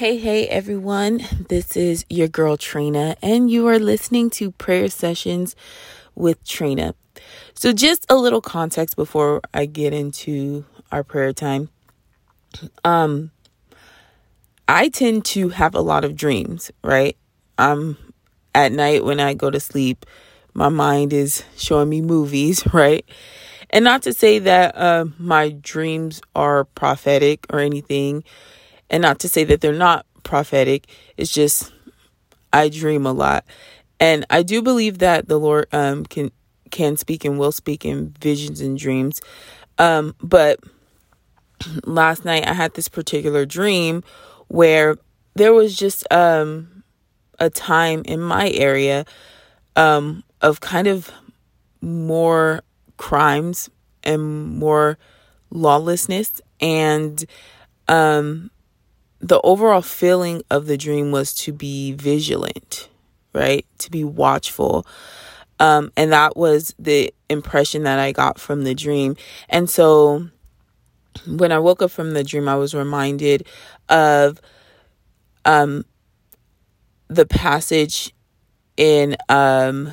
Hey, hey, everyone. This is your girl Trina, and you are listening to Prayer Sessions with Trina. So, just a little context before I get into our prayer time. Um, I tend to have a lot of dreams, right? Um, at night when I go to sleep, my mind is showing me movies, right? And not to say that uh, my dreams are prophetic or anything and not to say that they're not prophetic, it's just I dream a lot. And I do believe that the Lord um, can can speak and will speak in visions and dreams. Um, but last night I had this particular dream where there was just um, a time in my area um, of kind of more crimes and more lawlessness and um the overall feeling of the dream was to be vigilant, right? To be watchful. Um, and that was the impression that I got from the dream. And so when I woke up from the dream, I was reminded of um, the passage in um,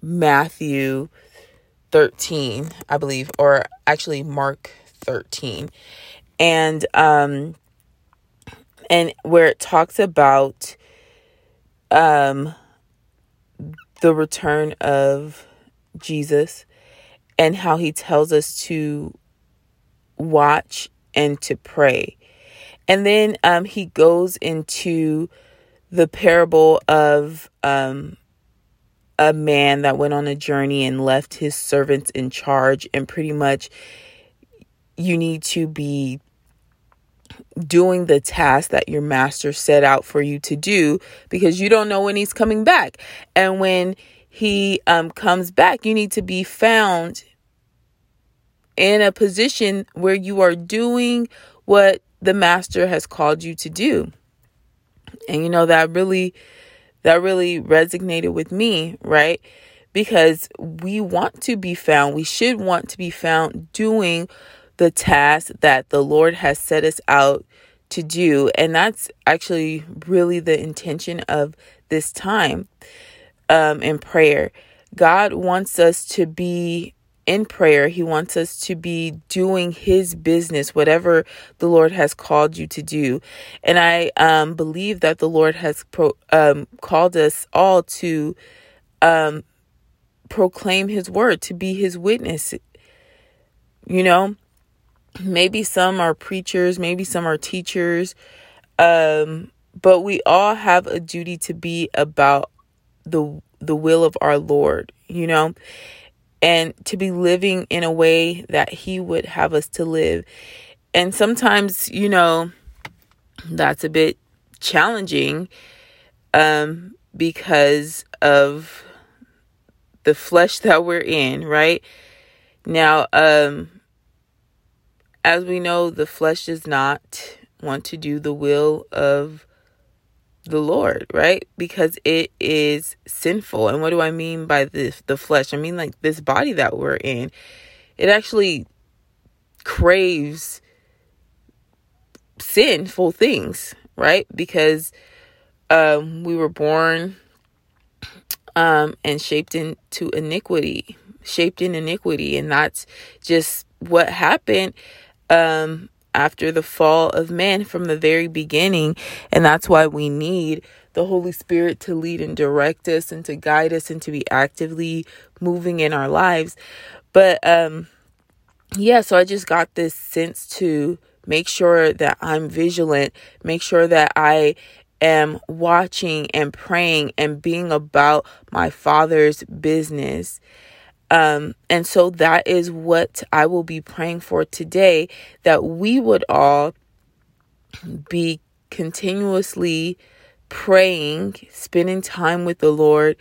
Matthew 13, I believe, or actually Mark 13. And um, and where it talks about um the return of Jesus and how he tells us to watch and to pray. And then um, he goes into the parable of um, a man that went on a journey and left his servants in charge, and pretty much you need to be doing the task that your master set out for you to do because you don't know when he's coming back. And when he um, comes back, you need to be found in a position where you are doing what the master has called you to do. And you know that really that really resonated with me, right? Because we want to be found. We should want to be found doing the task that the Lord has set us out to do. And that's actually really the intention of this time um, in prayer. God wants us to be in prayer. He wants us to be doing His business, whatever the Lord has called you to do. And I um, believe that the Lord has pro- um, called us all to um, proclaim His word, to be His witness. You know, maybe some are preachers, maybe some are teachers. Um, but we all have a duty to be about the the will of our Lord, you know, and to be living in a way that he would have us to live. And sometimes, you know, that's a bit challenging um because of the flesh that we're in, right? Now, um as we know, the flesh does not want to do the will of the Lord, right? Because it is sinful. And what do I mean by this the flesh? I mean like this body that we're in. It actually craves sinful things, right? Because um we were born um and shaped into iniquity, shaped in iniquity, and that's just what happened um, after the fall of man from the very beginning. And that's why we need the Holy Spirit to lead and direct us and to guide us and to be actively moving in our lives. But um, yeah, so I just got this sense to make sure that I'm vigilant, make sure that I am watching and praying and being about my Father's business. Um, and so that is what I will be praying for today that we would all be continuously praying, spending time with the Lord,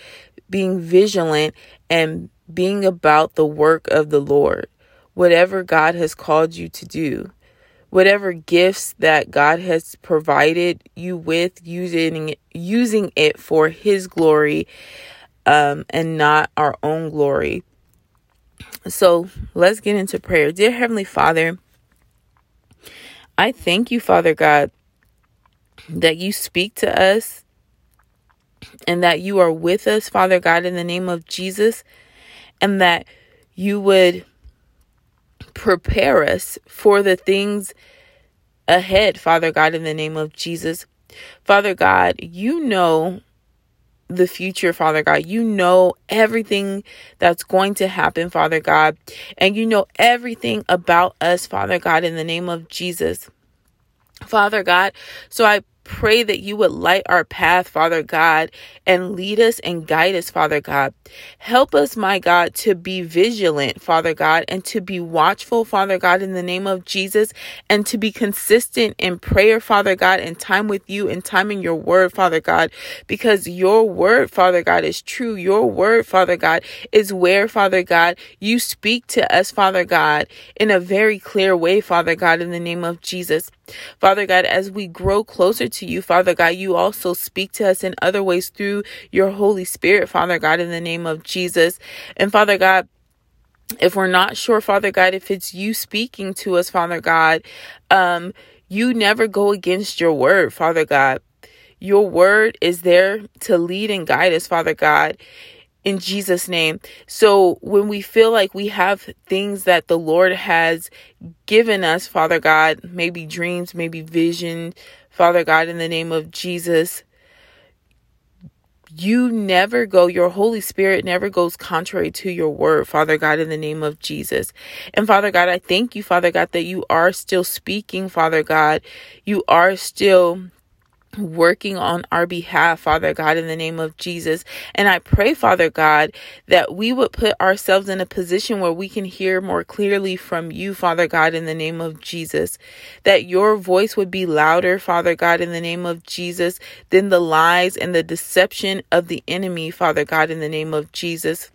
being vigilant, and being about the work of the Lord. Whatever God has called you to do, whatever gifts that God has provided you with, using using it for His glory um, and not our own glory. So let's get into prayer. Dear Heavenly Father, I thank you, Father God, that you speak to us and that you are with us, Father God, in the name of Jesus, and that you would prepare us for the things ahead, Father God, in the name of Jesus. Father God, you know the future, Father God. You know everything that's going to happen, Father God. And you know everything about us, Father God, in the name of Jesus. Father God, so I pray that you would light our path, Father God, and lead us and guide us, Father God. Help us, my God, to be vigilant, Father God, and to be watchful, Father God, in the name of Jesus, and to be consistent in prayer, Father God, and time with you and time in your word, Father God, because your word, Father God, is true. Your word, Father God, is where, Father God, you speak to us, Father God, in a very clear way, Father God, in the name of Jesus. Father God, as we grow closer to you, Father God, you also speak to us in other ways through your Holy Spirit, Father God, in the name of Jesus. And Father God, if we're not sure, Father God, if it's you speaking to us, Father God, um, you never go against your word, Father God. Your word is there to lead and guide us, Father God in Jesus' name. So when we feel like we have things that the Lord has given us, Father God, maybe dreams, maybe vision, Father God, in the name of Jesus, you never go, your Holy Spirit never goes contrary to your word, Father God, in the name of Jesus. And Father God, I thank you, Father God, that you are still speaking, Father God. You are still working on our behalf, Father God, in the name of Jesus. And I pray, Father God, that we would put ourselves in a position where we can hear more clearly from you, Father God, in the name of Jesus. That your voice would be louder, Father God, in the name of Jesus, than the lies and the deception of the enemy, Father God, in the name of Jesus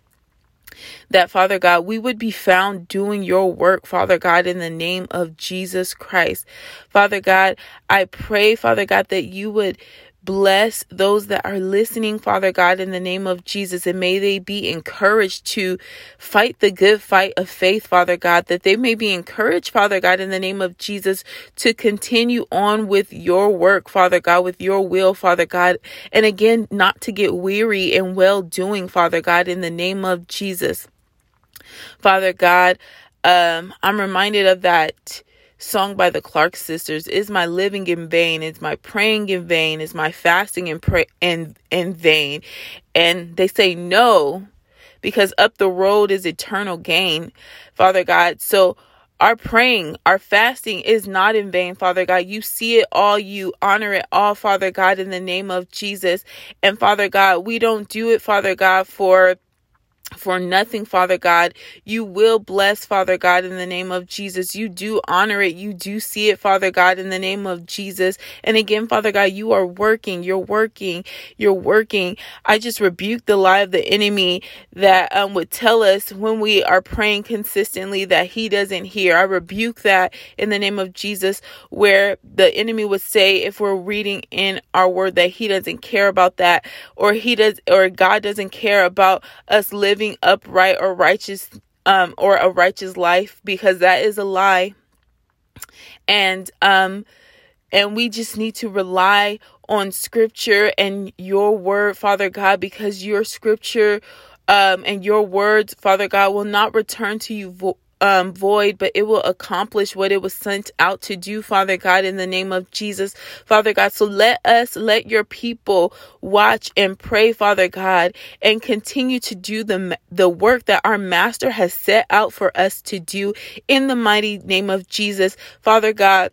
that, Father God, we would be found doing your work, Father God, in the name of Jesus Christ. Father God, I pray, Father God, that you would Bless those that are listening, Father God, in the name of Jesus, and may they be encouraged to fight the good fight of faith, Father God, that they may be encouraged, Father God, in the name of Jesus, to continue on with your work, Father God, with your will, Father God, and again, not to get weary in well doing, Father God, in the name of Jesus. Father God, um, I'm reminded of that sung by the Clark sisters, Is my living in vain? Is my praying in vain? Is my fasting in pray in in vain? And they say no, because up the road is eternal gain, Father God. So our praying, our fasting is not in vain, Father God. You see it all, you honor it all, Father God, in the name of Jesus. And Father God, we don't do it, Father God, for for nothing, Father God. You will bless, Father God, in the name of Jesus. You do honor it. You do see it, Father God, in the name of Jesus. And again, Father God, you are working. You're working. You're working. I just rebuke the lie of the enemy that um, would tell us when we are praying consistently that he doesn't hear. I rebuke that in the name of Jesus, where the enemy would say, if we're reading in our word that he doesn't care about that, or he does, or God doesn't care about us living living upright or righteous um or a righteous life because that is a lie. And um and we just need to rely on scripture and your word father god because your scripture um and your words father god will not return to you vo- um, void, but it will accomplish what it was sent out to do, Father God, in the name of Jesus, Father God. So let us, let your people watch and pray, Father God, and continue to do the, the work that our Master has set out for us to do in the mighty name of Jesus, Father God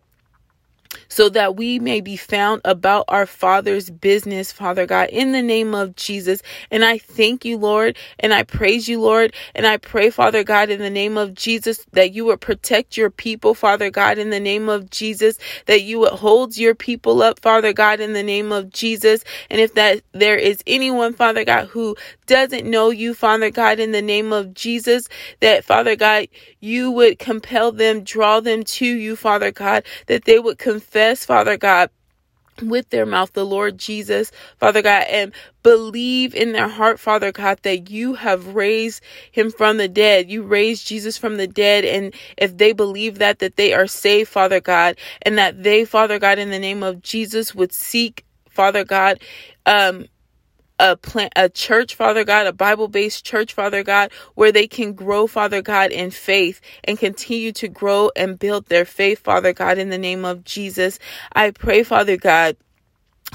so that we may be found about our Father's business, Father God, in the name of Jesus. And I thank you, Lord, and I praise you, Lord, and I pray, Father God, in the name of Jesus, that you would protect your people, Father God, in the name of Jesus, that you would hold your people up, Father God, in the name of Jesus. And if that there is anyone, Father God, who doesn't know you, Father God, in the name of Jesus, that Father God, you would compel them, draw them to you, Father God, that they would confess, Father God, with their mouth the Lord Jesus, Father God, and believe in their heart, Father God, that you have raised him from the dead. You raised Jesus from the dead. And if they believe that, that they are saved, Father God, and that they, Father God, in the name of Jesus would seek, Father God, um, a plant a church father god a bible-based church father god where they can grow father god in faith and continue to grow and build their faith father god in the name of jesus i pray father god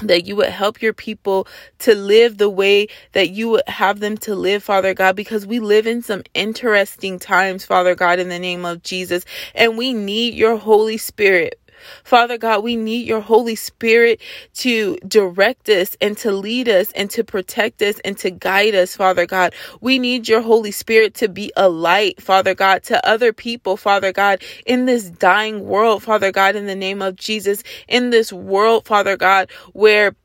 that you would help your people to live the way that you would have them to live, Father God, because we live in some interesting times, Father God, in the name of Jesus, and we need your Holy Spirit. Father God, we need your Holy Spirit to direct us and to lead us and to protect us and to guide us, Father God. We need your Holy Spirit to be a light, Father God, to other people, Father God, in this dying world, Father God, in the name of Jesus, in this world, Father God, where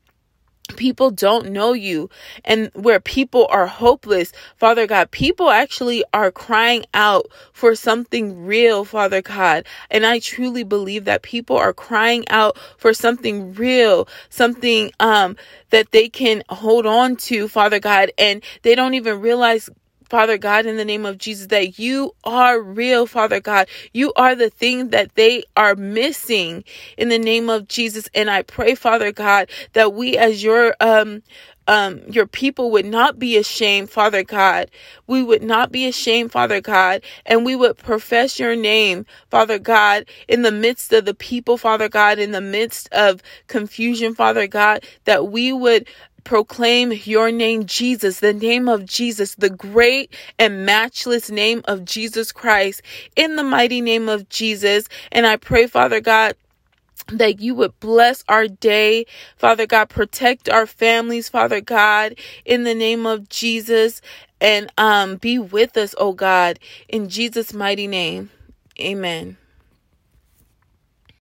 people don't know you. And where people are hopeless father god people actually are crying out for something real father god. And i truly believe that people are crying out for something real something um that they can hold on to father god. And they don't even realize Father God, in the name of Jesus, that you are real, Father God. You are the thing that they are missing in the name of Jesus. And I pray, Father God, that we as your, um, um, your people would not be ashamed, Father God. We would not be ashamed, Father God, and we would profess your name, Father God, in the midst of the people, Father God, in the midst of confusion, Father God, that we would proclaim your name, Jesus, the name of Jesus, the great and matchless name of Jesus Christ, in the mighty name of Jesus. And I pray, Father God, that you would bless our day, Father God, protect our families, Father God, in the name of Jesus, and um, be with us, oh God, in Jesus' mighty name. Amen.